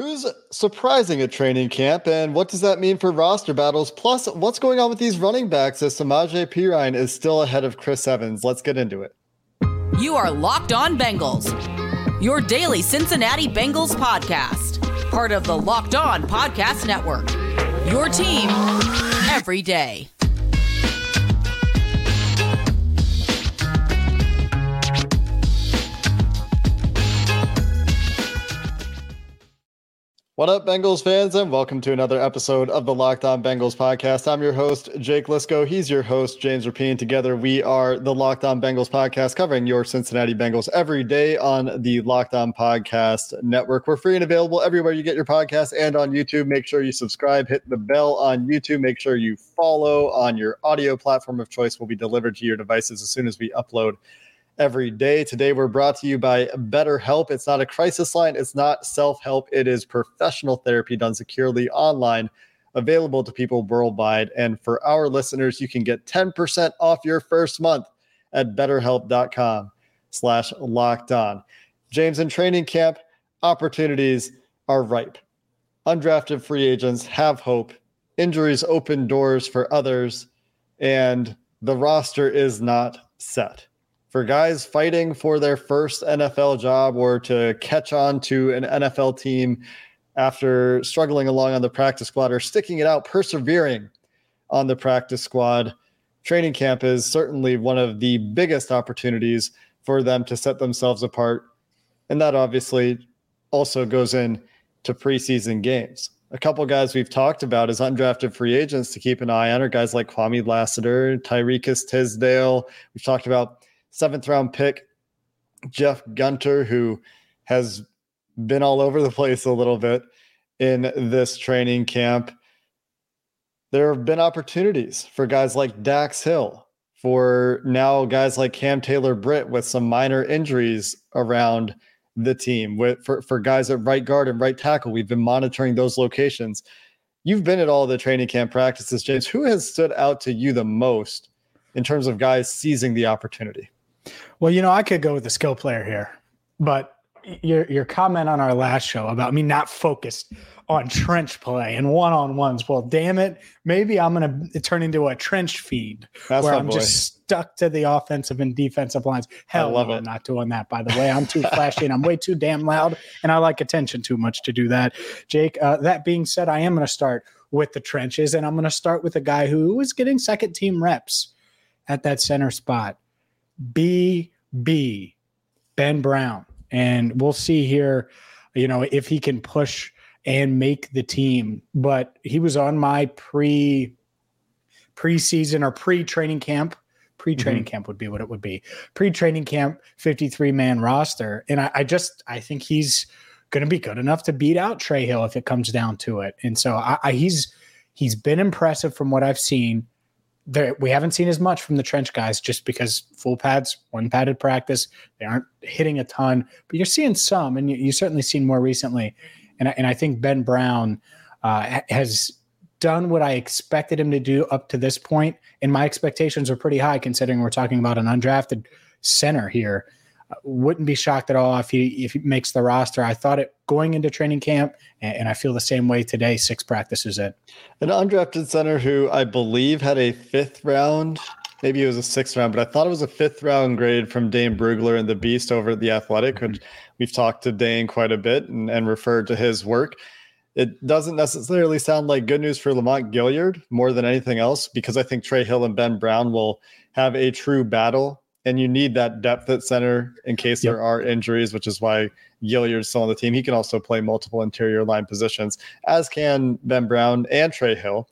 Who's surprising at training camp, and what does that mean for roster battles? Plus, what's going on with these running backs as Samaje Perine is still ahead of Chris Evans? Let's get into it. You are Locked On Bengals, your daily Cincinnati Bengals podcast, part of the Locked On Podcast Network. Your team every day. What up, Bengals fans, and welcome to another episode of the Locked On Bengals podcast. I'm your host, Jake Liscow. He's your host, James Rapien. Together, we are the Locked On Bengals podcast, covering your Cincinnati Bengals every day on the Locked On Podcast Network. We're free and available everywhere you get your podcast and on YouTube. Make sure you subscribe, hit the bell on YouTube. Make sure you follow on your audio platform of choice. Will be delivered to your devices as soon as we upload every day. Today, we're brought to you by BetterHelp. It's not a crisis line, it's not self help, it is professional therapy done securely online, available to people worldwide. And for our listeners, you can get 10% off your first month at betterhelp.com slash locked on. James, in training camp, opportunities are ripe. Undrafted free agents have hope. Injuries open doors for others, and the roster is not set for guys fighting for their first NFL job or to catch on to an NFL team after struggling along on the practice squad or sticking it out, persevering on the practice squad. Training camp is certainly one of the biggest opportunities for them to set themselves apart. And that obviously also goes in to preseason games. A couple guys we've talked about as undrafted free agents to keep an eye on are guys like Kwamie Lassiter, Tariqious Tisdale. We've talked about seventh round pick, Jeff Gunter, who has been all over the place a little bit in this training camp. There have been opportunities for guys like Dax Hill, for now guys like Cam Taylor Britt with some minor injuries around the team, with for, for guys at right guard and right tackle. We've been monitoring those locations. You've been at all the training camp practices, James. Who has stood out to you the most in terms of guys seizing the opportunity? Well, you know, I could go with the skill player here, but your your comment on our last show about me not focused on trench play and one on ones. Well, damn it, maybe I'm going to turn into a trench feed That's where I'm boy. just stuck to the offensive and defensive lines. Hell, I love no, it. I'm not doing that. By the way, I'm too flashy and I'm way too damn loud, and I like attention too much to do that. Jake, uh, that being said, I am going to start with the trenches, and I'm going to start with a guy who was getting second team reps at that center spot. BB, Ben Brown. And we'll see here, you know, if he can push and make the team. But he was on my pre preseason or pre-training camp. Pre-training mm-hmm. camp would be what it would be. Pre-training camp, 53 man roster. And I, I just I think he's going to be good enough to beat out Trey Hill if it comes down to it. And so I, I, he's he's been impressive from what I've seen there, we haven't seen as much from the trench guys just because full pads, one padded practice, they aren't hitting a ton, but you're seeing some, and you, you certainly seen more recently. And, and I think Ben Brown uh, has done what I expected him to do up to this point, and my expectations are pretty high considering we're talking about an undrafted center here wouldn't be shocked at all if he if he makes the roster. I thought it going into training camp, and, and I feel the same way today. Six practices in. An undrafted center who I believe had a fifth round, maybe it was a sixth round, but I thought it was a fifth round grade from Dane Brugler and the Beast over at the Athletic. Mm-hmm. we've talked to Dane quite a bit and, and referred to his work. It doesn't necessarily sound like good news for Lamont Gaillard more than anything else, because I think Trey Hill and Ben Brown will have a true battle and you need that depth at center in case yep. there are injuries, which is why Gaillard's still on the team. He can also play multiple interior line positions, as can Ben Brown and Trey Hill.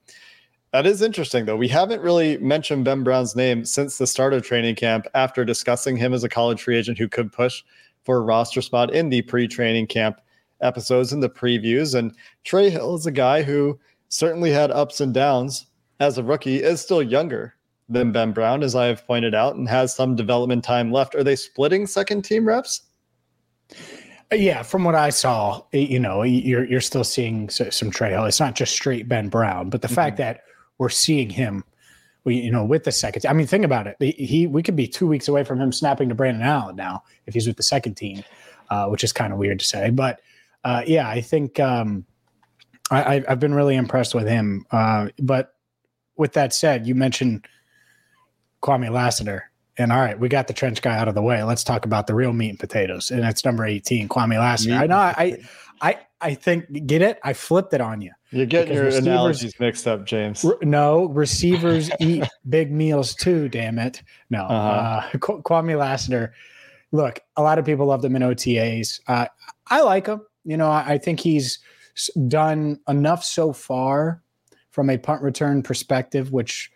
That is interesting, though. We haven't really mentioned Ben Brown's name since the start of training camp after discussing him as a college free agent who could push for a roster spot in the pre training camp episodes and the previews. And Trey Hill is a guy who certainly had ups and downs as a rookie, is still younger than Ben Brown, as I have pointed out, and has some development time left. Are they splitting second team reps? Uh, yeah, from what I saw, you know, you're you're still seeing some trail. It's not just straight Ben Brown, but the mm-hmm. fact that we're seeing him, you know, with the second. I mean, think about it. He we could be two weeks away from him snapping to Brandon Allen now if he's with the second team, uh, which is kind of weird to say. But uh, yeah, I think um, I, have been really impressed with him. Uh, but with that said, you mentioned Kwamie Lassiter. And all right, we got the trench guy out of the way. Let's talk about the real meat and potatoes. And it's number 18, Kwamie Lassiter. Meat. I know I I I think get it? I flipped it on you. You're getting your analogies mixed up, James. Re- no, receivers eat big meals too, damn it. No. Uh-huh. Uh, Kwamie Lassiter. Look, a lot of people love them in OTAs. Uh, I like him. You know, I, I think he's done enough so far from a punt return perspective, which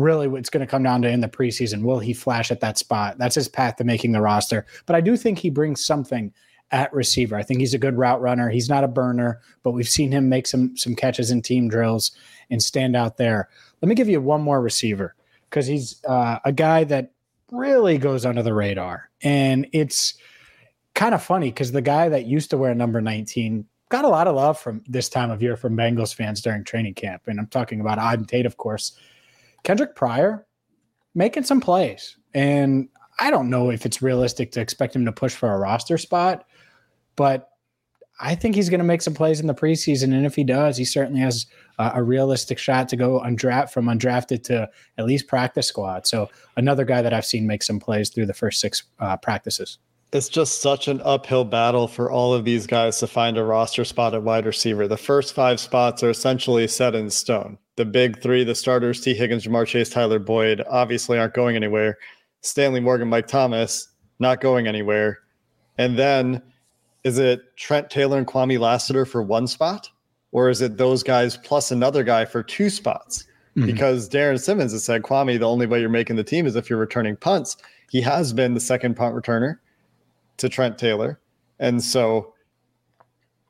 really what's going to come down to in the preseason. Will he flash at that spot? That's his path to making the roster. But I do think he brings something at receiver. I think he's a good route runner. He's not a burner, but we've seen him make some some catches in team drills and stand out there. Let me give you one more receiver because he's uh, a guy that really goes under the radar, and it's kind of funny because the guy that used to wear number 19 got a lot of love from this time of year from Bengals fans during training camp, and I'm talking about Auden Tate, of course. Kendric Pryor making some plays. And I don't know if it's realistic to expect him to push for a roster spot, but I think he's going to make some plays in the preseason. And if he does, he certainly has a, a realistic shot to go undraft from undrafted to at least practice squad. So another guy that I've seen make some plays through the first six uh, practices it's just such an uphill battle for all of these guys to find a roster spot at wide receiver. The first five spots are essentially set in stone. The big three, the starters, Tee Higgins, Ja'Marr Chase, Tyler Boyd, obviously aren't going anywhere. Stanley Morgan, Mike Thomas, not going anywhere. And then is it Trent Taylor and Kwamie Lassiter for one spot? Or is it those guys plus another guy for two spots? Mm-hmm. Because Darrin Simmons has said, Kwamie, the only way you're making the team is if you're returning punts. He has been the second punt returner to Trent Taylor. And so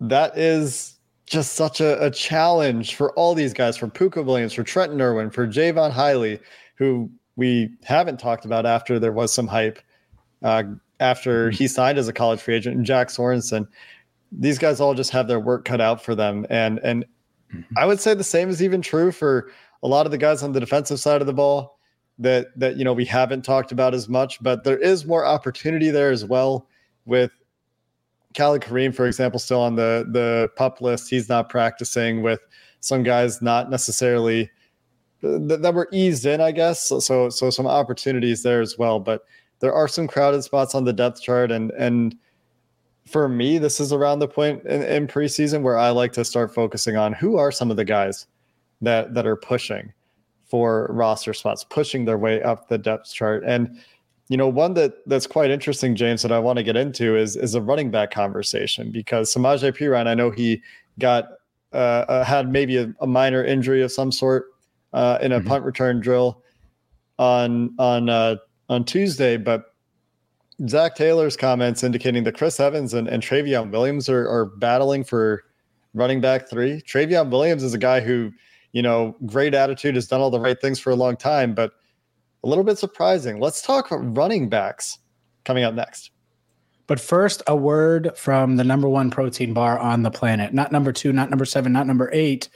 that is just such a, a challenge for all these guys, for Pooka Williams, for Trenton Irwin, for Jaivon Heiligh, who we haven't talked about after there was some hype uh, after mm-hmm. he signed as a college free agent, and Jack Sorenson. These guys all just have their work cut out for them. And and mm-hmm. I would say the same is even true for a lot of the guys on the defensive side of the ball that that you know we haven't talked about as much, but there is more opportunity there as well with Khalid Kareem, for example, still on the the pup list. He's not practicing with some guys not necessarily that, that were eased in, I guess. So, so so some opportunities there as well. But there are some crowded spots on the depth chart, and and for me, this is around the point in, in preseason where I like to start focusing on who are some of the guys that that are pushing for roster spots, pushing their way up the depth chart, and you know, one that that's quite interesting, James, that I want to get into is is a running back conversation because Samaje Perine, I know he got uh, uh, had maybe a, a, minor injury of some sort uh, in a mm-hmm. punt return drill on on uh, on Tuesday, but Zac Taylor's comments indicating that Chris Evans and, and Trayveon Williams are, are battling for running back three. Trayveon Williams is a guy who, you know, great attitude, has done all the right things for a long time, but a little bit surprising. Let's talk running backs coming up next. But first, a word from the number one protein bar on the planet. Not number two, not number seven, not number eight.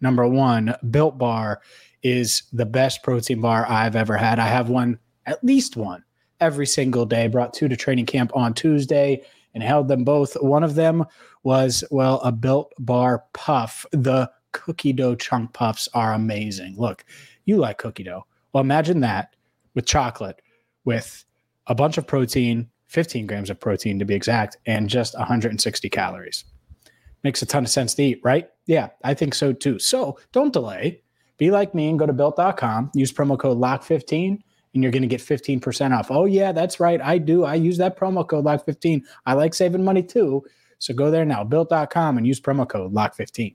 Number one, Built Bar is the best protein bar I've ever had. I have one, at least one, every single day. Brought two to training camp on Tuesday and held them both. One of them was, well, a Built Bar puff. The cookie dough chunk puffs are amazing. Look, you like cookie dough. Well, imagine that with chocolate with a bunch of protein, 15 grams of protein to be exact, and just 160 calories. Makes a ton of sense to eat, right? Yeah, I think so too. So don't delay. Be like me and go to built.com, use promo code LOCK15, and you're going to get 15% off. Oh, yeah, that's right. I do. I use that promo code LOCK15. I like saving money too. So go there now, built.com, and use promo code LOCK15.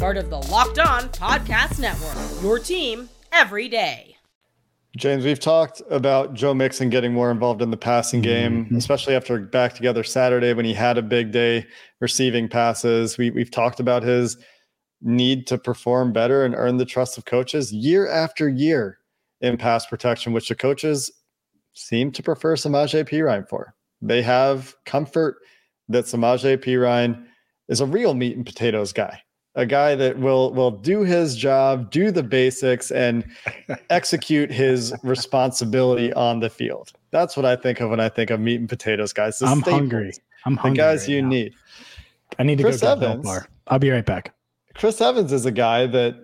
part of the Locked On Podcast Network. Your team every day. James, we've talked about Joe Mixon getting more involved in the passing game, mm-hmm. especially after back together Saturday when he had a big day receiving passes. We, we've talked about his need to perform better and earn the trust of coaches year after year in pass protection, which the coaches seem to prefer Samaje Perine for. They have comfort that Samaje Perine is a real meat and potatoes guy, a guy that will will do his job, do the basics, and execute his responsibility on the field. That's what I think of when I think of meat and potatoes guys. The I'm staples, hungry. I'm hungry. The guys right you now. need. I need to Chris go to Evans, bar. I'll be right back. Chris Evans is a guy that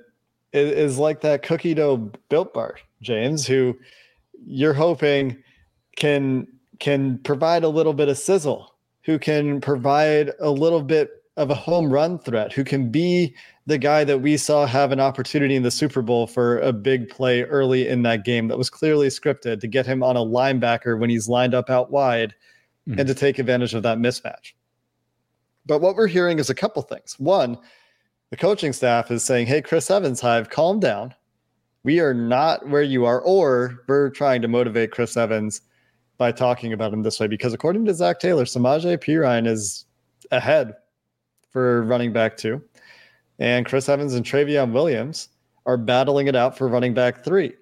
is, is like that cookie dough built bar. James, who you're hoping can can provide a little bit of sizzle, who can provide a little bit of a home run threat, who can be the guy that we saw have an opportunity in the Super Bowl for a big play early in that game that was clearly scripted to get him on a linebacker when he's lined up out wide mm-hmm. and to take advantage of that mismatch. But what we're hearing is a couple things. One, the coaching staff is saying, Hey, Chris Evans, Hive, calm down we are not where you are, or we're trying to motivate Chris Evans by talking about him this way. Because according to Zac Taylor, Samaje Perine is ahead for running back two. And Chris Evans and Trayveon Williams are battling it out for running back three.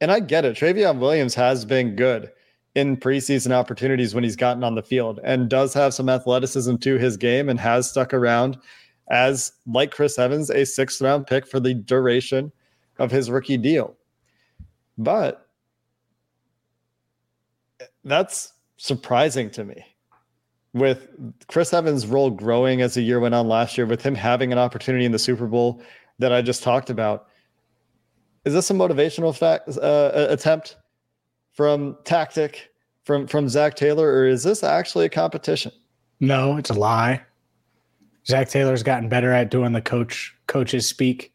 And I get it. Trayveon Williams has been good in preseason opportunities when he's gotten on the field and does have some athleticism to his game and has stuck around as, like Chris Evans, a sixth round pick for the duration of his rookie deal. But that's surprising to me. With Chris Evans' role growing as the year went on last year, with him having an opportunity in the Super Bowl that I just talked about, is this a motivational fact, uh, attempt from tactic from from Zac Taylor, or is this actually a competition? No, it's a lie. Zac Taylor's gotten better at doing the coach coaches speak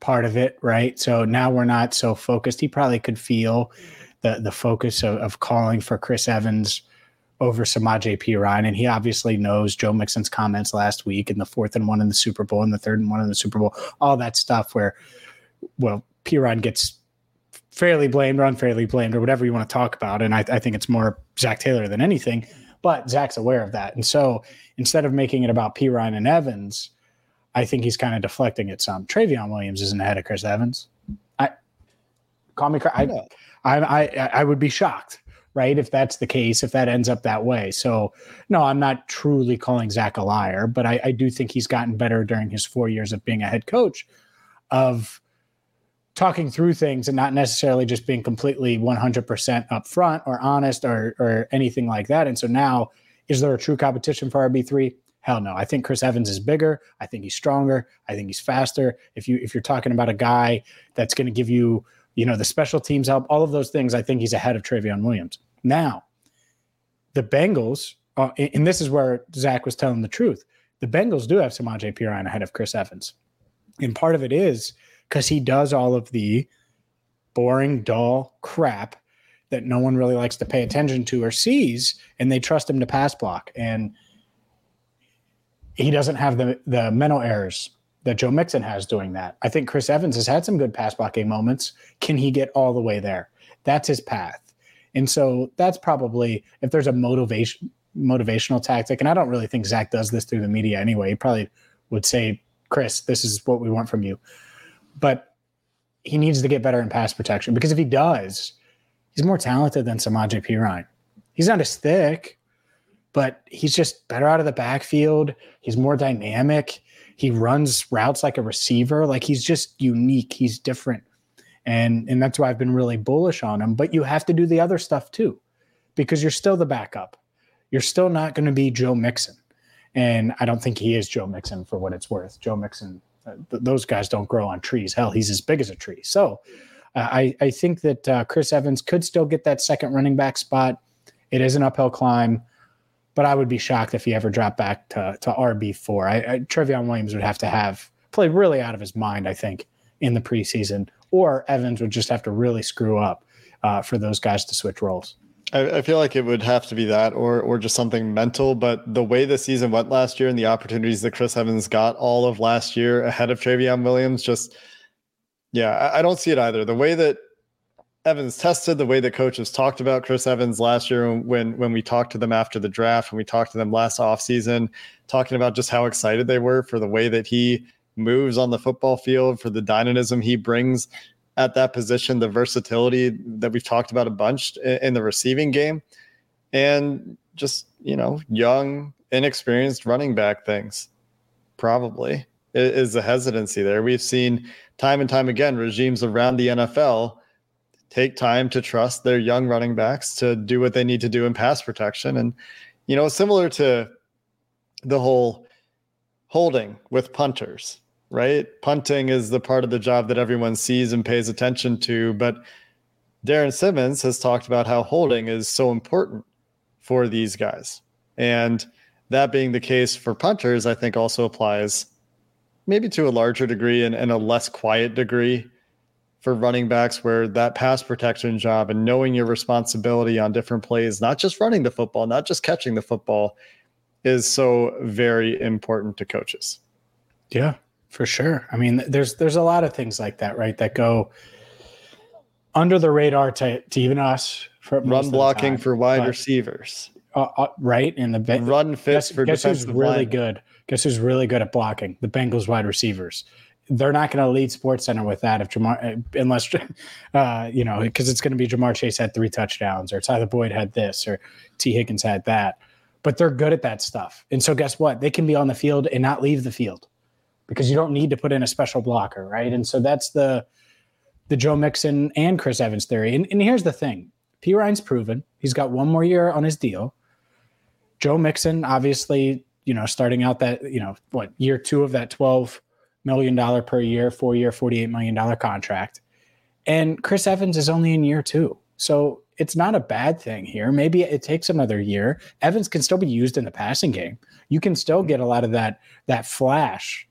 part of it, right? So now we're not so focused. He probably could feel the the focus of, of calling for Chris Evans over Samaje Perine. and he obviously knows Joe Mixon's comments last week and the fourth and one in the Super Bowl and the third and one in the Super Bowl, all that stuff where, well, Perine gets fairly blamed or unfairly blamed or whatever you want to talk about, and I, I think it's more Zac Taylor than anything, but Zac's aware of that, and so instead of making it about Perine and Evans I think he's kind of deflecting it some. Trayveon Williams isn't ahead of Chris Evans. I call me. I, I, I, I would be shocked, right, if that's the case, if that ends up that way. So, no, I'm not truly calling Zac a liar, but I, I do think he's gotten better during his four years of being a head coach, of talking through things and not necessarily just being completely 100% upfront or honest or or anything like that. And so now, is there a true competition for RB three? Hell no. I think Chris Evans is bigger. I think he's stronger. I think he's faster. If you if you're talking about a guy that's going to give you, you know, the special teams help, all of those things, I think he's ahead of Trayveon Williams. Now, the Bengals, uh, and this is where Zac was telling the truth. The Bengals do have Samaje Perine ahead of Chris Evans, and part of it is because he does all of the boring, dull crap that no one really likes to pay attention to or sees, and they trust him to pass block and he doesn't have the the mental errors that Joe Mixon has doing that. I think Chris Evans has had some good pass blocking moments. Can he get all the way there? That's his path. And so that's probably if there's a motivation motivational tactic, and I don't really think Zac does this through the media anyway. He probably would say, Chris, this is what we want from you. But he needs to get better in pass protection because if he does, he's more talented than Samaje Perine. He's not as thick, but he's just better out of the backfield. He's more dynamic. He runs routes like a receiver. Like he's just unique. He's different. And and that's why I've been really bullish on him. But you have to do the other stuff too, because you're still the backup. You're still not going to be Joe Mixon. And I don't think he is Joe Mixon for what it's worth. Joe Mixon Uh, th- those guys don't grow on trees. Hell, he's as big as a tree. So uh, I, I think that uh, Chris Evans could still get that second running back spot. It is an uphill climb, but I would be shocked if he ever dropped back to, to RB4. I, I, Trayveon Williams would have to have played really out of his mind, I think, in the preseason, or Evans would just have to really screw up uh, for those guys to switch roles. I, I, feel like it would have to be that or or just something mental. But the way the season went last year and the opportunities that Chris Evans got all of last year ahead of Trayveon Williams, just yeah, I, I don't see it either. The way that Evans tested, the way that coaches talked about Chris Evans last year when when we talked to them after the draft, when we talked to them last offseason, talking about just how excited they were for the way that he moves on the football field, for the dynamism he brings at that position, the versatility that we've talked about a bunch in the receiving game, and just, you know, young, inexperienced running back things, probably is the hesitancy there. We've seen time and time again regimes around the NFL take time to trust their young running backs to do what they need to do in pass protection. And, you know, similar to the whole holding with punters right? Punting is the part of the job that everyone sees and pays attention to. But Darrin Simmons has talked about how holding is so important for these guys. And that being the case for punters, I think also applies maybe to a larger degree and, and a less quiet degree for running backs where that pass protection job and knowing your responsibility on different plays, not just running the football, not just catching the football, is so very important to coaches. Yeah, for sure. I mean, there's there's a lot of things like that, right? That go under the radar to, to even us for run blocking for wide but, receivers, uh, uh, right? And the run fits guess, for guess who's really line. good? Guess who's really good at blocking? The Bengals wide receivers. They're not going to lead Sports Center with that if Ja'Marr, uh, unless uh, you know, because it's going to be Ja'Marr Chase had three touchdowns, or Tyler Boyd had this, or Tee Higgins had that. But they're good at that stuff, and so guess what? They can be on the field and not leave the field because you don't need to put in a special blocker, right? And so that's the the Joe Mixon and Chris Evans theory. And, and here's the thing: Perine's proven he's got one more year on his deal. Joe Mixon, obviously, you know, starting out that you know what year two of that twelve million dollar per year, four year, forty eight million dollar contract, and Chris Evans is only in year two, so it's not a bad thing here. Maybe it takes another year. Evans can still be used in the passing game. You can still get a lot of that that flash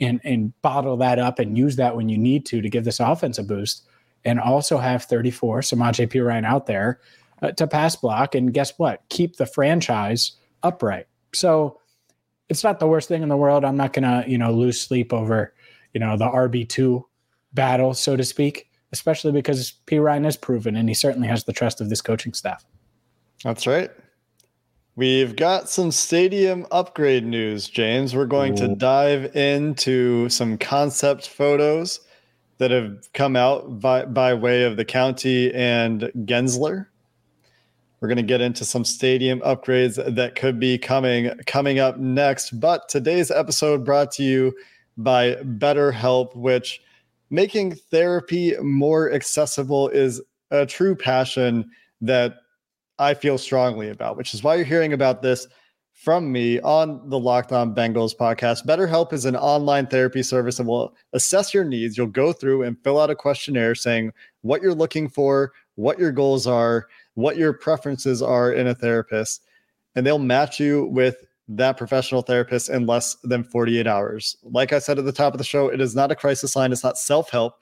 and and bottle that up and use that when you need to to give this offense a boost, and also have 34 Samaje Perine out there uh, to pass block, and guess what? Keep the franchise upright. So it's not the worst thing in the world. I'm not gonna you know lose sleep over you know the RB two battle, so to speak, especially because Perine is proven and he certainly has the trust of this coaching staff. That's right. We've got some stadium upgrade news, James. We're going Ooh. to dive into some concept photos that have come out by, by way of the county and Gensler. We're going to get into some stadium upgrades that could be coming coming up next. But today's episode brought to you by BetterHelp, which making therapy more accessible is a true passion that I feel strongly about, which is why you're hearing about this from me on the Locked On Bengals podcast. BetterHelp is an online therapy service that will assess your needs. You'll go through and fill out a questionnaire saying what you're looking for, what your goals are, what your preferences are in a therapist, and they'll match you with that professional therapist in less than 48 hours. Like I said at the top of the show, it is not a crisis line, it's not self help,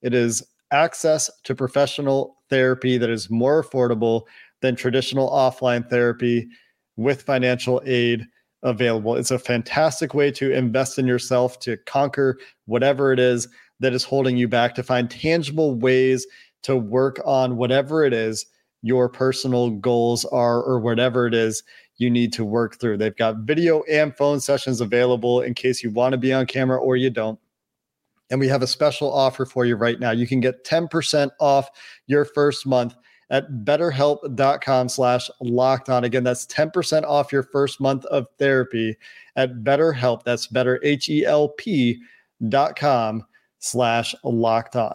it is access to professional therapy that is more affordable than traditional offline therapy with financial aid available. It's a fantastic way to invest in yourself, to conquer whatever it is that is holding you back, to find tangible ways to work on whatever it is your personal goals are, or whatever it is you need to work through. They've got video and phone sessions available in case you want to be on camera or you don't. And we have a special offer for you right now. You can get 10% off your first month at betterhelp.com slash locked on. Again, that's 10% off your first month of therapy at betterhelp. That's better, H-E-L-P dot com slash locked on.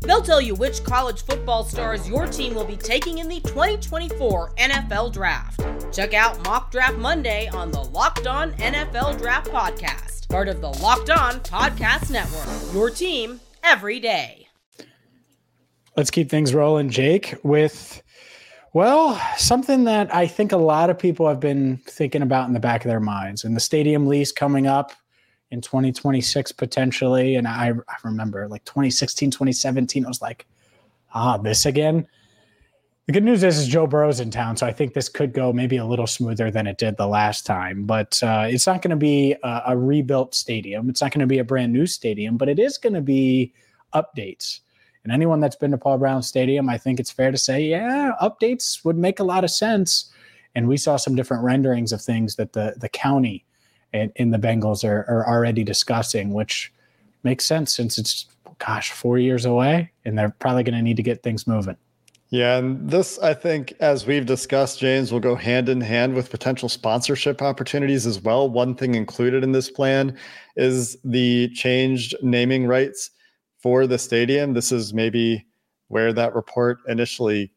They'll tell you which college football stars your team will be taking in the 2024 NFL Draft. Check out Mock Draft Monday on the Locked On NFL Draft Podcast, part of the Locked On Podcast Network. Your team every day. Let's keep things rolling, Jake, with, well, something that I think a lot of people have been thinking about in the back of their minds. And the stadium lease coming up in 2026 potentially. And I, I remember like 2016, 2017, I was like, ah, this again. The good news is, is Joe Burrow's in town, so I think this could go maybe a little smoother than it did the last time. But uh, it's not going to be a, a, rebuilt stadium. It's not going to be a brand new stadium, but it is going to be updates. And anyone that's been to Paul Brown Stadium, I think it's fair to say, yeah, updates would make a lot of sense. And we saw some different renderings of things that the the county in, in the Bengals are, are already discussing, which makes sense since it's gosh four years away, and they're probably going to need to get things moving. Yeah, and this I think, as we've discussed, James will go hand in hand with potential sponsorship opportunities as well. One thing included in this plan is the changed naming rights for the stadium. This is maybe where that report initially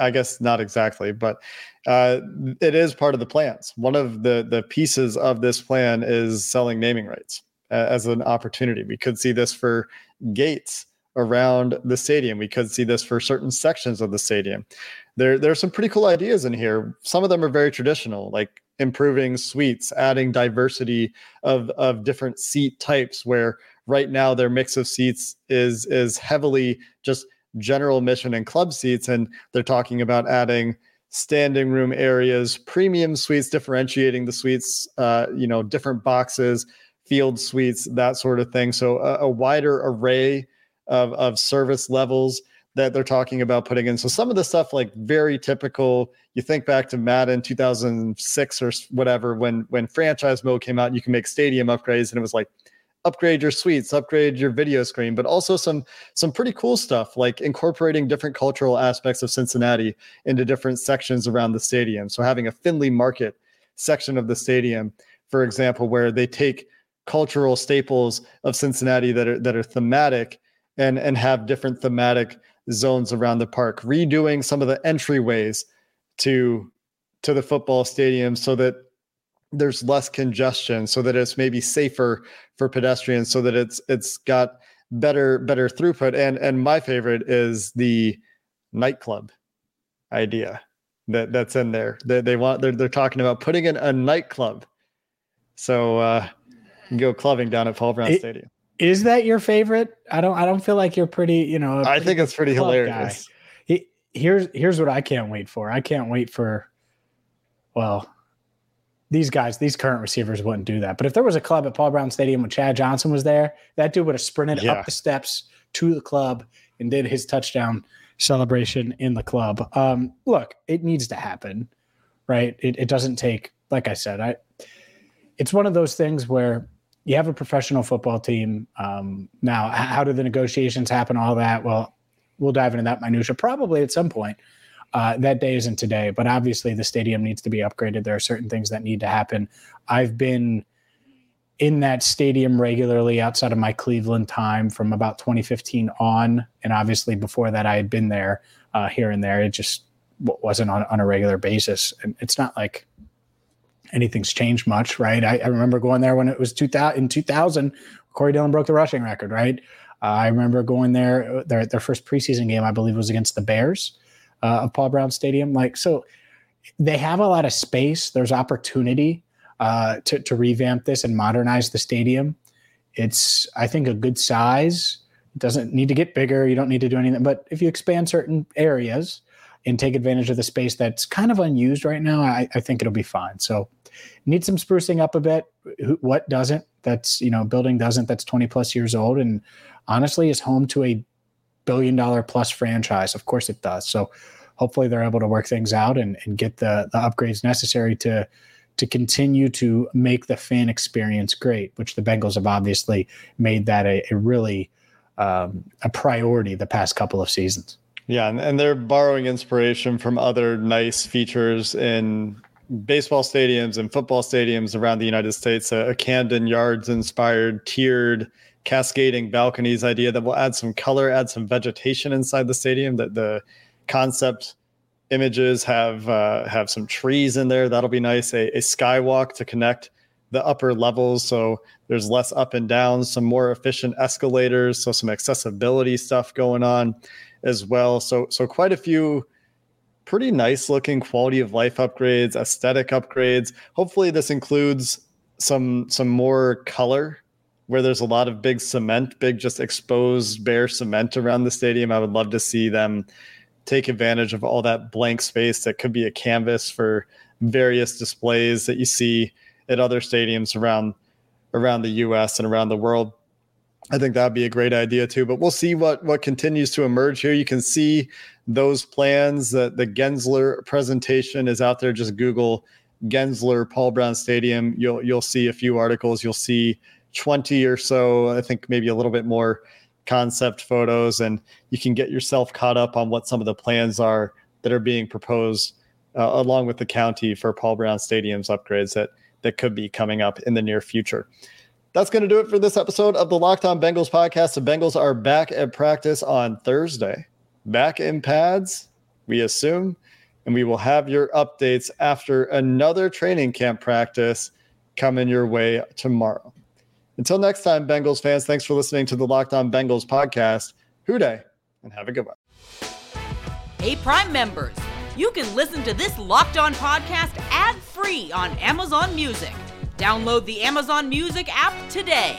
I guess not exactly, but uh, it is part of the plans. One of the the pieces of this plan is selling naming rights as an opportunity. We could see this for gates around the stadium. We could see this for certain sections of the stadium. There, there's some pretty cool ideas in here. Some of them are very traditional, like improving suites, adding diversity of of different seat types. Where right now their mix of seats is is heavily just general admission and club seats. And they're talking about adding standing room areas, premium suites, differentiating the suites, uh, you know, different boxes, field suites, that sort of thing. So a, a wider array of, of service levels that they're talking about putting in. So some of the stuff like very typical. You think back to Madden 2006 or whatever when when franchise mode came out, you can make stadium upgrades, and it was like upgrade your suites, upgrade your video screen, but also some some pretty cool stuff like incorporating different cultural aspects of Cincinnati into different sections around the stadium. So having a Findlay Market section of the stadium, for example, where they take cultural staples of Cincinnati that are that are thematic and and have different thematic zones around the park, redoing some of the entryways to to the football stadium so that there's less congestion so that it's maybe safer for pedestrians so that it's it's got better better throughput. And and my favorite is the nightclub idea that that's in there. They, they want they're, they're talking about putting in a nightclub. So uh go clubbing down at paul brown it, stadium. is that your favorite? I don't i don't feel like you're pretty you know i think it's pretty hilarious. He, here's here's what i can't wait for. I can't wait for well these guys, these current receivers wouldn't do that. But if there was a club at Paul Brown Stadium when Chad Johnson was there, that dude would have sprinted yeah. up the steps to the club and did his touchdown celebration in the club. Um, look, it needs to happen, right? It, it doesn't take, like I said, I. It's one of those things where you have a professional football team. Um, now, how do the negotiations happen? All that. Well, we'll dive into that minutia probably at some point. Uh, that day isn't today, but obviously the stadium needs to be upgraded. There are certain things that need to happen. I've been in that stadium regularly outside of my Cleveland time from about 2015 on, and obviously before that I had been there uh, here and there. It just wasn't on, on a regular basis, and it's not like anything's changed much, right? I, I remember going there when it was 2000 in 2000. Corey Dillon broke the rushing record, right? Uh, I remember going there. Their their first preseason game, I believe, was against the Bears uh, of Paul Brown Stadium. Like, so they have a lot of space. There's opportunity uh, to, to revamp this and modernize the stadium. It's, I think, a good size. It doesn't need to get bigger. You don't need to do anything. But if you expand certain areas and take advantage of the space that's kind of unused right now, I, I think it'll be fine. So, need some sprucing up a bit. What doesn't? That's you know, building doesn't. That's 20 plus years old, and honestly, is home to a billion dollar plus franchise. Of course, it does. So hopefully they're able to work things out and, and get the, the upgrades necessary to to continue to make the fan experience great, which the Bengals have obviously made that a, a really um, a priority the past couple of seasons. Yeah, and, and they're borrowing inspiration from other nice features in baseball stadiums and football stadiums around the United States. A, a Camden Yards inspired tiered cascading balconies idea that will add some color, add some vegetation inside the stadium. That the concept images have uh, have some trees in there. That'll be nice. A, a skywalk to connect the upper levels, so there's less up and down. Some more efficient escalators, so some accessibility stuff going on as well. So so quite a few pretty nice looking quality of life upgrades, aesthetic upgrades. Hopefully, this includes some some more color where there's a lot of big cement, big just exposed bare cement around the stadium. I would love to see them take advantage of all that blank space that could be a canvas for various displays that you see at other stadiums around around the US and around the world. I think that'd be a great idea too. But we'll see what what continues to emerge here. You can see those plans. That the Gensler presentation is out there. Just Google Gensler Paul Brown Stadium. You'll you'll see a few articles. You'll see 20 or so, I think maybe a little bit more concept photos, and you can get yourself caught up on what some of the plans are that are being proposed uh, along with the county for Paul Brown Stadium's upgrades that that could be coming up in the near future. That's going to do it for this episode of the Locked On Bengals podcast. The Bengals are back at practice on Thursday, back in pads, we assume, and we will have your updates after another training camp practice coming your way tomorrow. Until next time, Bengals fans, thanks for listening to the Locked On Bengals podcast. Who Dey, and have a good one. Hey, Prime members, you can listen to this Locked On podcast ad free on Amazon Music. Download the Amazon Music app today.